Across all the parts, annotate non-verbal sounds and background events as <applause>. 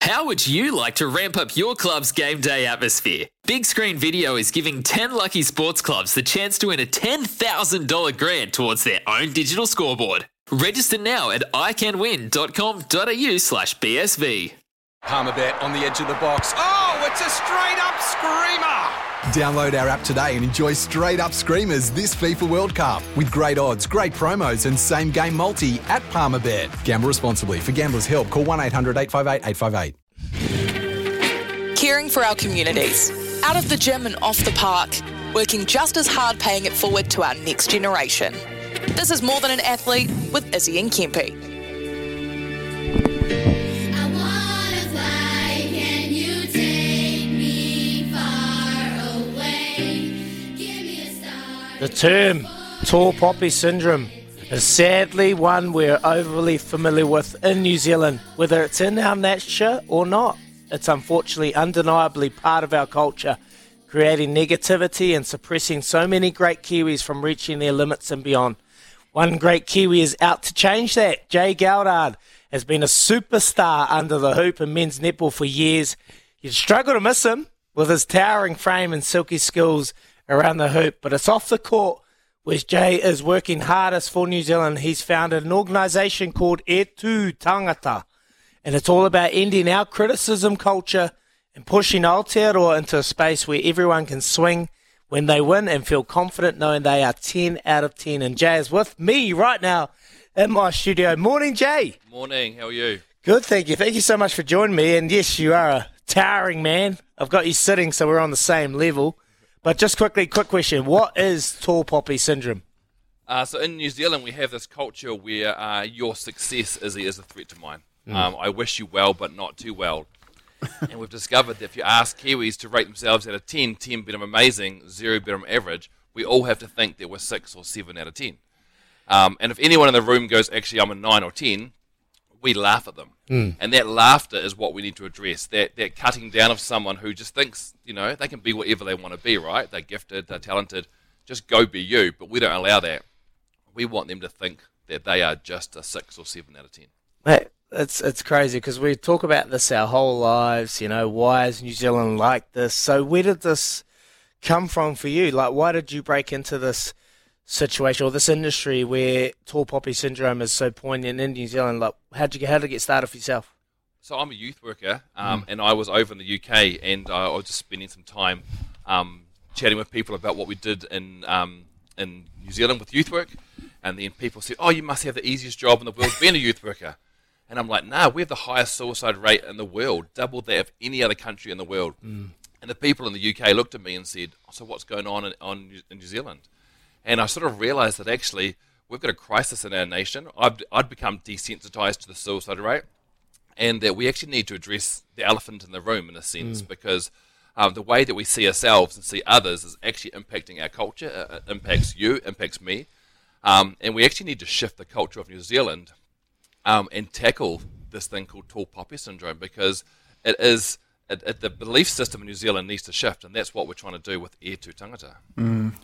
How would you like to ramp up your club's game day atmosphere? Big Screen Video is giving 10 lucky sports clubs the chance to win a $10,000 grant towards their own digital scoreboard. Register now at iCanWin.com.au slash BSV. Palmerbet on the edge of the box. Oh, it's a straight up screamer! Download our app today and enjoy straight up screamers this FIFA World Cup with great odds, great promos, and same game multi at Palmerbet. Gamble responsibly. For gamblers' help, call 1 800 858 858. Caring for our communities, out of the gym and off the park, working just as hard paying it forward to our next generation. This is More Than an Athlete with Izzy and Kempe. The term tall poppy syndrome is sadly one we're overly familiar with in New Zealand, whether it's in our nature or not. It's unfortunately undeniably part of our culture, creating negativity and suppressing so many great Kiwis from reaching their limits and beyond. One great Kiwi is out to change that. Jay Geldard has been a superstar under the hoop in men's netball for years. You'd struggle to miss him with his towering frame and silky skills around the hoop, but it's off the court where Jay is working hardest for New Zealand. He's founded an organisation called E Tu Tangata, and it's all about ending our criticism culture and pushing Aotearoa into a space where everyone can swing when they win and feel confident knowing they are 10 out of 10. And Jay is with me right now in my studio. Morning, Jay. Morning, how are you? Good, thank you. Thank you so much for joining me. And yes, you are a towering man. I've got you sitting, so we're on the same level. But just quickly, quick question: What is tall poppy syndrome? Uh, so in New Zealand, we have this culture where uh, your success is, is a threat to mine. Um, I wish you well, but not too well. <laughs> and we've discovered that if you ask Kiwis to rate themselves out of 10, 10 being amazing, 0 being average, we all have to think that we're 6 or 7 out of 10. Um, and if anyone in the room goes, actually, I'm a 9 or 10, we laugh at them. Hmm. And that laughter is what we need to address. That, that cutting down of someone who just thinks, you know, they can be whatever they want to be, right? They're gifted, they're talented. Just go be you. But we don't allow that. We want them to think that they are just a 6 or 7 out of 10. Mate, it's it's crazy because we talk about this our whole lives. You know, why is New Zealand like this? So where did this come from for you? Like, why did you break into this situation or this industry where tall poppy syndrome is so poignant in New Zealand? Like, how'd you how did it get started for yourself? So I'm a youth worker, um, and I was over in the UK, and I was just spending some time um, chatting with people about what we did in um, in New Zealand with youth work, and then people said, "Oh, you must have the easiest job in the world being a youth worker," and I'm like, "Nah, we have the highest suicide rate in the world, double that of any other country in the world." And the people in the UK looked at me and said, "So what's going on in, on in New Zealand?" And I sort of realised that actually we've got a crisis in our nation. I'd, I'd become desensitised to the suicide rate and that we actually need to address the elephant in the room in a sense because um, the way that we see ourselves and see others is actually impacting our culture, uh, it impacts you, impacts me, um, and we actually need to shift the culture of New Zealand um, and tackle this thing called tall poppy syndrome because it is it, it, the belief system in New Zealand needs to shift, and that's what we're trying to do with E Tu Tangata.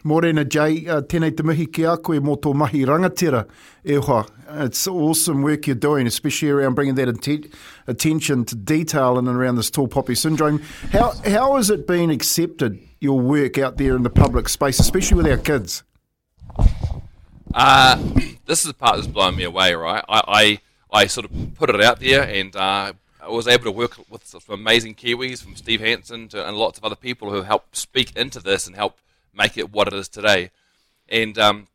Morena Jay, uh, tēnei te mihi ki a koe mō tō mahi rangatira e hoa. It's awesome work you're doing, especially around bringing that atten- attention to detail and around this tall poppy syndrome. How, how has it been accepted, your work out there in the public space, especially with our kids? Uh, <clears throat> this is the part that's blowing me away, right? I, I, I sort of put it out there, and uh, I was able to work with some amazing Kiwis, from Steve Hansen to, and lots of other people who helped speak into this and help make it what it is today. And um,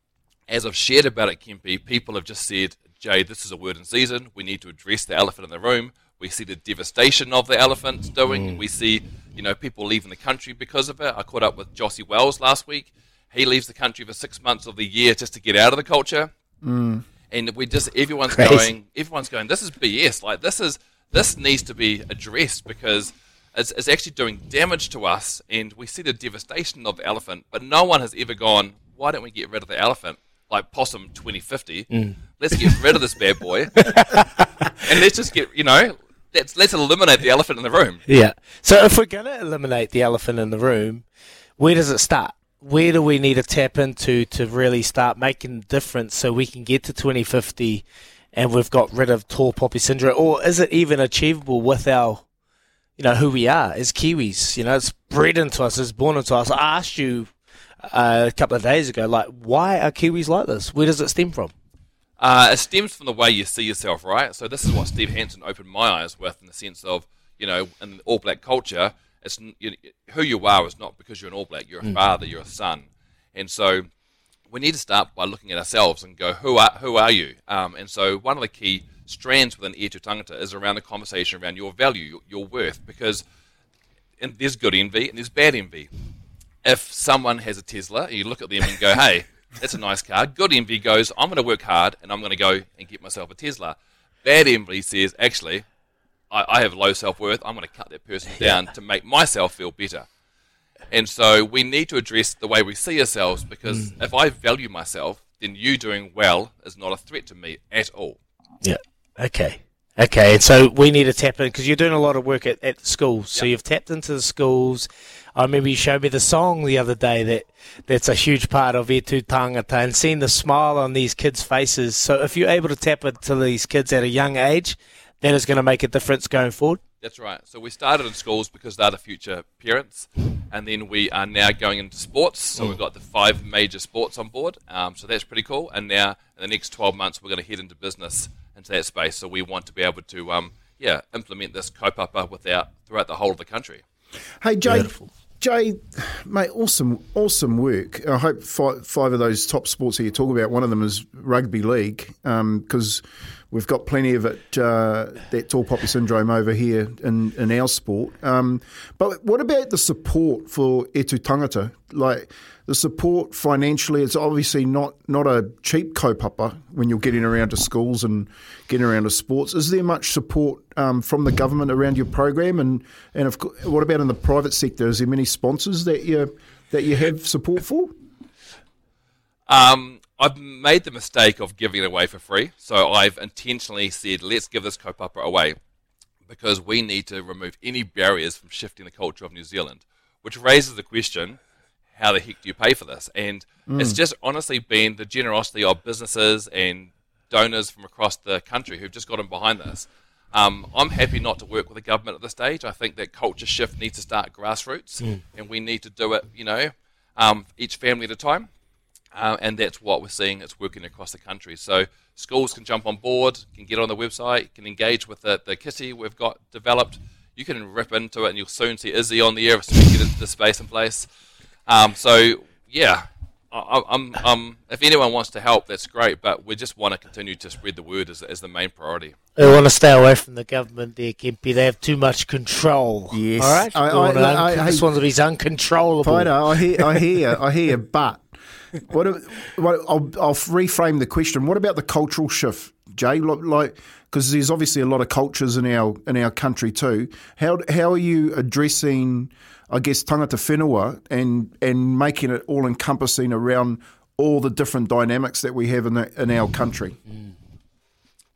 as I've shared about it, Kempi, people have just said, Jay, this is a word in season. We need to address the elephant in the room. We see the devastation of the elephant doing. Mm. We see, you know, people leaving the country because of it. I caught up with Jossi Wells last week. He leaves the country for six months of the year just to get out of the culture. Mm. And we just everyone's Crazy. going, everyone's going. This is BS. Like this is this needs to be addressed because it's, it's actually doing damage to us. And we see the devastation of the elephant, but no one has ever gone. Why don't we get rid of the elephant? like Possum 2050. Mm. Let's get rid of this bad boy, <laughs> and let's just get you know. Let's let's eliminate the elephant in the room. Yeah. So if we're going to eliminate the elephant in the room, where does it start? Where do we need to tap into to really start making a difference so we can get to 2050 and we've got rid of tall poppy syndrome? Or is it even achievable with our, you know, who we are as Kiwis? You know, it's bred into us, it's born into us. I asked you uh, a couple of days ago. Like, why are Kiwis like this? Where does it stem from? Uh, it stems from the way you see yourself, right? So this is what Steve Hansen opened my eyes with, in the sense of, you know, in All Black culture, it's you know, who you are is not because you're an All Black. You're a mm. father. You're a son, and so we need to start by looking at ourselves and go, who are who are you? Um, and so one of the key strands within E Tu Tangata is around the conversation around your value, your, your worth, because and there's good envy and there's bad envy if someone has a Tesla, you look at them and go, hey, that's a nice car. Good envy goes, I'm going to work hard and I'm going to go and get myself a Tesla. Bad envy says, actually, I, I have low self worth. I'm going to cut that person down to make myself feel better. And so we need to address the way we see ourselves because mm. if I value myself, then you doing well is not a threat to me at all. Yeah. Okay. Okay. And so we need to tap in because you're doing a lot of work at, at schools. So you've tapped into the schools I remember you showed me the song the other day that that's a huge part of E Tu Tangata and seeing the smile on these kids' faces. So if you're able to tap into these kids at a young age, that is going to make a difference going forward. That's right. So we started in schools because they're the future parents, and then we are now going into sports. So we've got the five major sports on board. Um, so that's pretty cool. And now in the next 12 months, we're going to head into business into that space. So we want to be able to, um, yeah, implement this kaupapa without throughout the whole of the country. Hey Jay, Beautiful. Jay, mate, awesome, awesome work. I hope five, five of those top sports that you talk about, one of them is rugby league, because um, we've got plenty of it, uh, that tall poppy syndrome over here in, in our sport. Um, but what about the support for E Tu Tangata? Like, the support financially it's obviously not not a cheap kaupapa when you're getting around to schools and getting around to sports. Is there much support um, from the government around your program? And and of, what about in the private sector? Is there many sponsors that you that you have support for? Um, I've made the mistake of giving it away for free, so I've intentionally said let's give this kaupapa away because we need to remove any barriers from shifting the culture of New Zealand, which raises the question how the heck do you pay for this? And mm. it's just honestly been the generosity of businesses and donors from across the country who've just gotten behind this. Um, I'm happy not to work with the government at this stage. I think that culture shift needs to start grassroots, mm. and we need to do it, you know, um, each family at a time. Uh, and that's what we're seeing. It's working across the country. So schools can jump on board, can get on the website, can engage with the, the kitty we've got developed. You can rip into it, and you'll soon see Izzy on the air as we get into the space and place. Um, so yeah, I, am um, if anyone wants to help, that's great. But we just want to continue to spread the word as, as the main priority. We want to stay away from the government there, Kempi. They have too much control. Yes. All right. I, I, I, I, this one's be uncontrollable. I hear, I hear, I hear. But what? what I'll, I'll reframe the question. What about the cultural shift, Jay? Like, because there's obviously a lot of cultures in our in our country too. How how are you addressing? I guess, tangata whenua and, and making it all encompassing around all the different dynamics that we have in, the, in our country. Mm.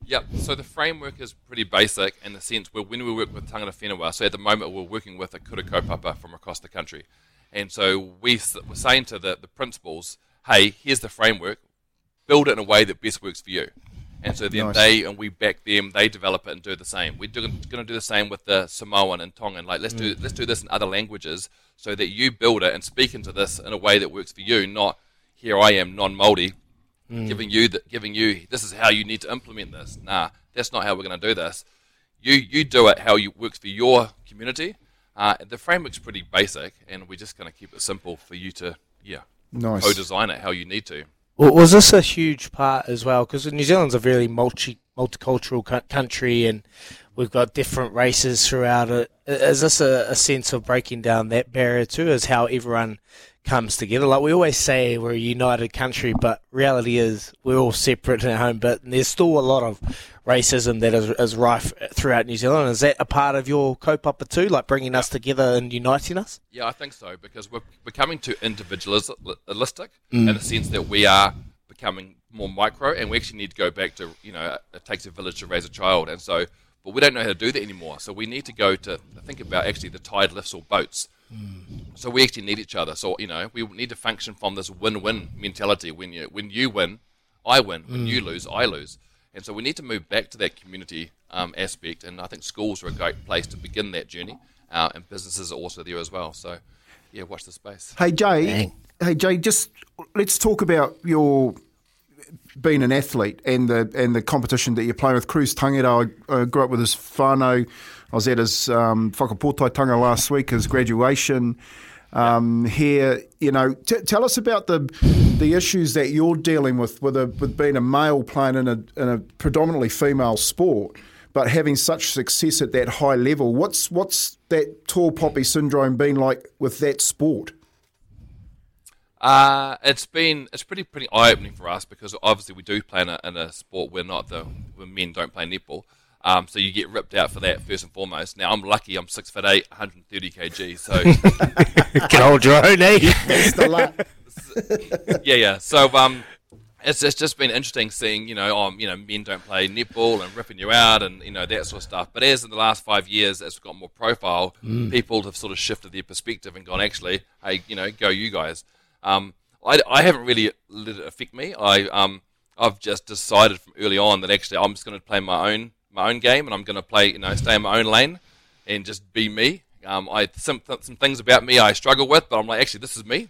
Yep. So the framework is pretty basic in the sense where when we work with tangata whenua, so at the moment we're working with a kura kaupapa from across the country. And so we, we're saying to the, the principals, hey, here's the framework, build it in a way that best works for you. And so then nice. they and we back them. They develop it and do the same. We're going to do the same with the Samoan and Tongan. Like let's mm. do let's do this in other languages so that you build it and speak into this in a way that works for you. Not here I am non Māori mm. giving you the, giving you this is how you need to implement this. Nah, that's not how we're going to do this. you you do it how you works for your community. Uh, the framework's pretty basic, and we're just going to keep it simple for you to yeah Nice. co-design it how you need to. Well, was this a huge part as well? Because New Zealand's a very multi multicultural country, and we've got different races throughout it. Is this a, a sense of breaking down that barrier too? Is how everyone comes together? Like we always say, we're a united country, but reality is we're all separate at home. But there's still a lot of racism that is, is rife throughout New Zealand. Is that a part of your kaupapa too, like bringing us together and uniting us? Yeah, I think so because we're becoming too individualistic mm. in the sense that we are becoming more micro, and we actually need to go back to you know it takes a village to raise a child, and so but we don't know how to do that anymore. So we need to go to think about actually the tide lifts all boats. Mm. So we actually need each other. So you know we need to function from this win-win mentality. When you when you win, I win. When you mm. lose, I lose. And so we need to move back to that community um, aspect. And I think schools are a great place to begin that journey, uh, and businesses are also there as well. So yeah, watch the space. Hey Jay, Dang. hey Jay, just let's talk about your being an athlete and the and the competition that you're playing with. Cruz Tangera, I, I grew up with his whānau. I was at his um, whakapōtaetanga last week, his graduation. Um, here, you know, t- tell us about the the issues that you're dealing with with, a, with being a male playing in a, in a predominantly female sport, but having such success at that high level. What's what's that tall poppy syndrome been like with that sport? Uh, it's been it's pretty pretty eye opening for us because obviously we do play in a, in a sport where not the where men don't play netball. Um, so you get ripped out for that first and foremost. Now I'm lucky. I'm six foot eight, 130 kg. So <laughs> Can hold your own, eh? <laughs> yeah, yeah. So um, it's it's just been interesting seeing you know um you know men don't play netball and ripping you out and you know that sort of stuff. But as in the last five years, as we've got more profile, people have sort of shifted their perspective and gone actually, hey, you know, go you guys. Um, I, I haven't really let it affect me. I um I've just decided from early on that actually I'm just going to play my own my own game and I'm going to play you know stay in my own lane and just be me. Um, I some some things about me I struggle with, but I'm like actually this is me.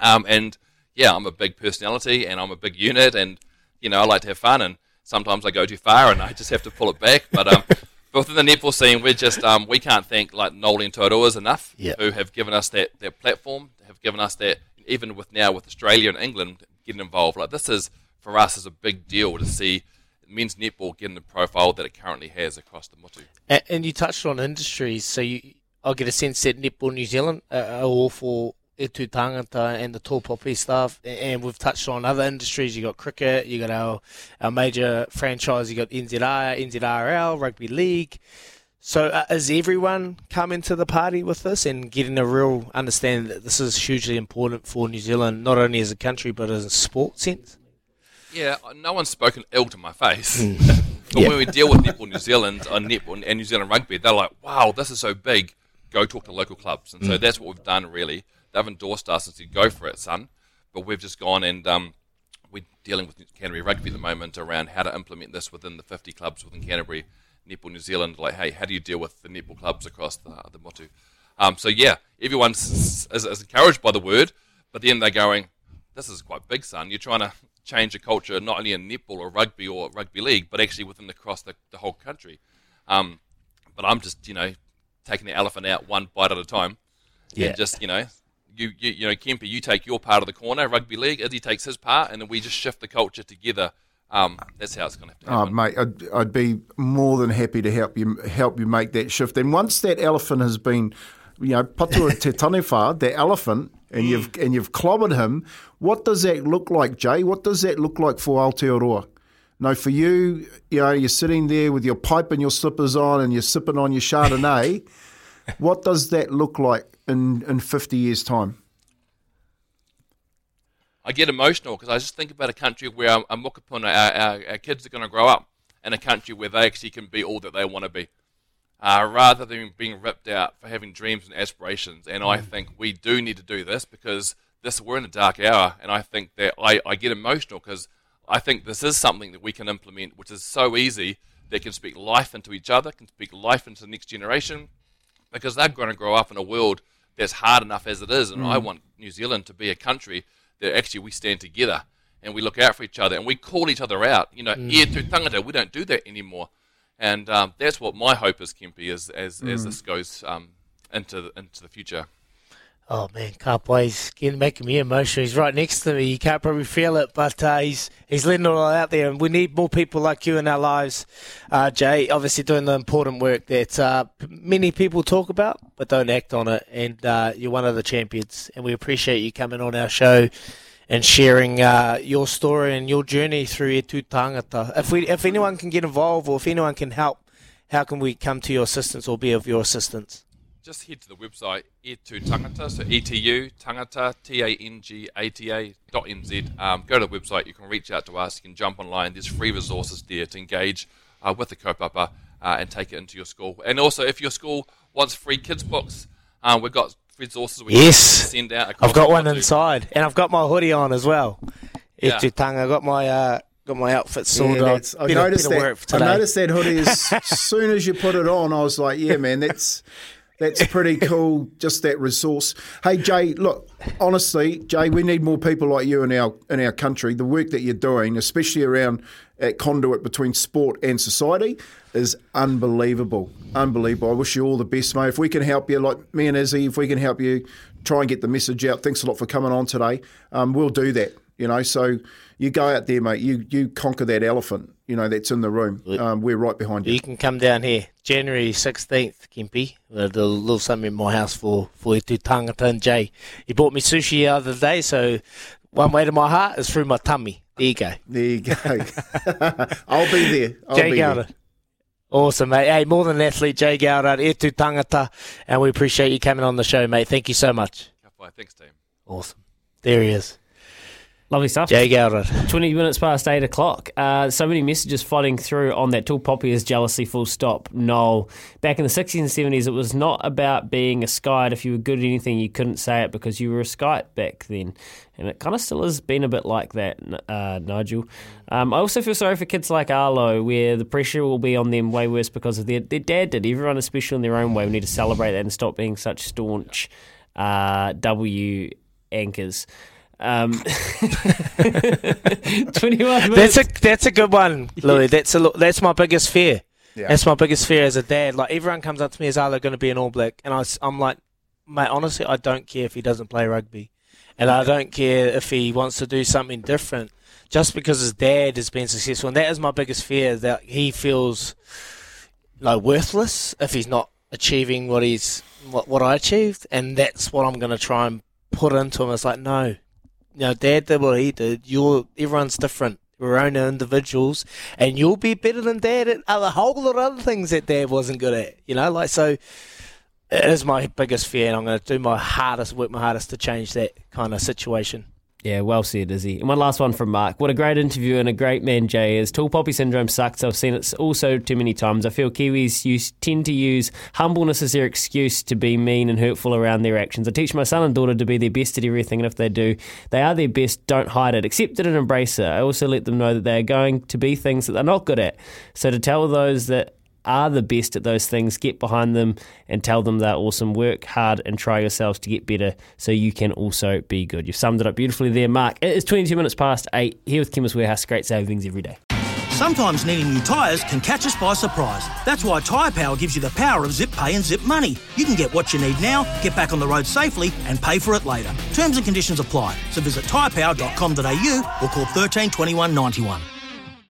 Um, and yeah, I'm a big personality and I'm a big unit, and you know I like to have fun, and sometimes I go too far, and I just have to pull it back. But um, <laughs> but within the netball scene, we're just um, we can't thank like Noli and Toruas enough, Yeah. who have given us that that platform, have given us that even with now with Australia and England getting involved. Like this is for us is a big deal to see men's netball getting the profile that it currently has across the motu. And, and you touched on industries, so you, I get a sense that Netball New Zealand are, all for e tu tangata and the tall poppy stuff, and we've touched on other industries. You got cricket, you got our our major franchise, you got NZR, NZRL, rugby league. So uh, is everyone coming to the party with this and getting a real understanding that this is hugely important for New Zealand, not only as a country but as a sport sense? Yeah, no one's spoken ill to my face. <laughs> but Hmm. Yeah. when we deal with Netball New Zealand on Netball and New Zealand Rugby, they're like, "Wow, this is so big. Go talk to local clubs." And so Hmm. that's what we've done. Really, they've endorsed us and said, "Go for it, son." But we've just gone and um, we're dealing with Canterbury Rugby at the moment around how to implement this within the 50 clubs within Canterbury, Netball New Zealand. Like, hey, how do you deal with the netball clubs across the, the Motu? Um, so yeah, everyone is, is encouraged by the word, but then they're going, "This is quite big, son. You're trying to change a culture not only in netball or rugby or rugby league, but actually within the, across the, the whole country." Um, but I'm just you know taking the elephant out one bite at a time, Yeah. and just you know. You, you, you know, Kemper, you take your part of the corner, rugby league. Izzy takes his part, and then we just shift the culture together. Um, that's how it's going to have to Oh, mate, I'd, I'd be more than happy to help you help you make that shift. And once that elephant has been, you know, patua te taniwha, the elephant, and you've hmm. and you've clobbered him, what does that look like, Jay? What does that look like for Aotearoa? No, for you, you know, you're sitting there with your pipe and your slippers on, and you're sipping on your Chardonnay. <laughs> what does that look like in in 50 years' time? I get emotional because I just think about a country where our, our mokopuna, our, our, our kids are going to grow up in a country where they actually can be all that they want to be, uh, rather than being ripped out for having dreams and aspirations. And I think we do need to do this because this we're in a dark hour, and I think that I, I get emotional because I think this is something that we can implement, which is so easy. That can speak life into each other, can speak life into the next generation, because they're going to grow up in a world that's hard enough as it is. And I want New Zealand to be a country that actually we stand together and we look out for each other and we call each other out. You know, mm. tu tangata, we don't do that anymore. And um, that's what my hope is, Kempy, is as, as Mm. this goes um, into the, into the future. Oh man, can't wait. He's getting making me emotional. He's right next to me. You can't probably feel it, but uh, he's he's letting it all out there, and we need more people like you in our lives. Uh, Jay, obviously doing the important work that uh, many people talk about but don't act on it, and uh, you're one of the champions. And we appreciate you coming on our show and sharing uh, your story and your journey through E Tu Tangata. If we if anyone can get involved or if anyone can help, how can we come to your assistance or be of your assistance? Just head to the website etu tangata, so etu tangata t a n g a t a dot nz. Um, go to the website. You can reach out to us. You can jump online. There's free resources there to engage uh, with the kaupapa uh, and take it into your school. And also, if your school wants free kids books, uh, we've got resources we Yes. can send out. I've got one inside, and I've got my hoodie on as well. Yeah. Yeah. Tanga, I got my uh, got my outfit Yeah, sorted. that's- I Bit of- noticed bit of that. work for I noticed that hoodie as, as <laughs> soon as you put it on. I was like, yeah, man, that's that's pretty cool. Just that resource. Hey, Jay, look, honestly, Jay, we need more people like you in our in our country. The work that you're doing, especially around at conduit between sport and society, is unbelievable. Unbelievable. I wish you all the best, mate. If we can help you, like me and Izzy, if we can help you try and get the message out. Thanks a lot for coming on today. Um, we'll do that. You know, so you go out there, mate. You you conquer that elephant. You know that's in the room. Um, we're right behind you. You can come down here January 16th, Kimpy. We'll a little something in my house for, for you two tangata and Jay. He bought me sushi the other day, so one way to my heart is through my tummy. There you go. There you go. <laughs> I'll be there. I'll Jay be Gowder. there. Awesome, mate. Hey, more than an athlete, Jay Gowder, E tu tangata, and we appreciate you coming on the show, mate. Thank you so much. Thanks, team. Awesome. There he is. Lovely stuff. Jay Gowder. 20 minutes past 8 o'clock. Uh, so many messages flooding through on that Tall Poppy is jealousy, full stop. No. Back in the 60s and 70s, it was not about being a skite. If you were good at anything, you couldn't say it because you were a skite back then. And it kind of still has been a bit like that, uh, Nigel. Um, I also feel sorry for kids like Arlo, where the pressure will be on them way worse because of their, their dad did. Everyone is special in their own way. We need to celebrate that and stop being such staunch uh, W anchors. Um, <laughs> <laughs> 21 minutes. That's a that's a good one, Louis. That's a that's my biggest fear. Yeah. That's my biggest fear as a dad. Like everyone comes up to me, is Arlo going to be an All Black? And I, am like, mate, honestly, I don't care if he doesn't play rugby, and I don't care if he wants to do something different, just because his dad has been successful. And that is my biggest fear that he feels like worthless if he's not achieving what he's what, what I achieved, and that's what I'm going to try and put into him. It's like, no, you know, Dad did what he did. You're everyone's different. We're own individuals, and you'll be better than Dad at a whole lot of other things that Dad wasn't good at. You know, like so. It is my biggest fear, and I'm going to do my hardest, work my hardest to change that kind of situation. Yeah, well said, Izzy. And one last one from Mark. What a great interview and a great man Jay is. Tall poppy syndrome sucks. I've seen it also too many times. I feel Kiwis use, tend to use humbleness as their excuse to be mean and hurtful around their actions. I teach my son and daughter to be their best at everything, and if they do, they are their best. Don't hide it. Accept it and embrace it. I also let them know that they are going to be things that they're not good at. So to tell those that are the best at those things, get behind them and tell them they're awesome. Work hard and try yourselves to get better so you can also be good. You've summed it up beautifully there, Mark. It is 22 minutes past 8 here with Chemist Warehouse. Great savings every day. Sometimes needing new tyres can catch us by surprise. That's why Tyre Power gives you the power of zip pay and zip money. You can get what you need now, get back on the road safely, and pay for it later. Terms and conditions apply. So visit tyrepower.com.au or call 13 21 91.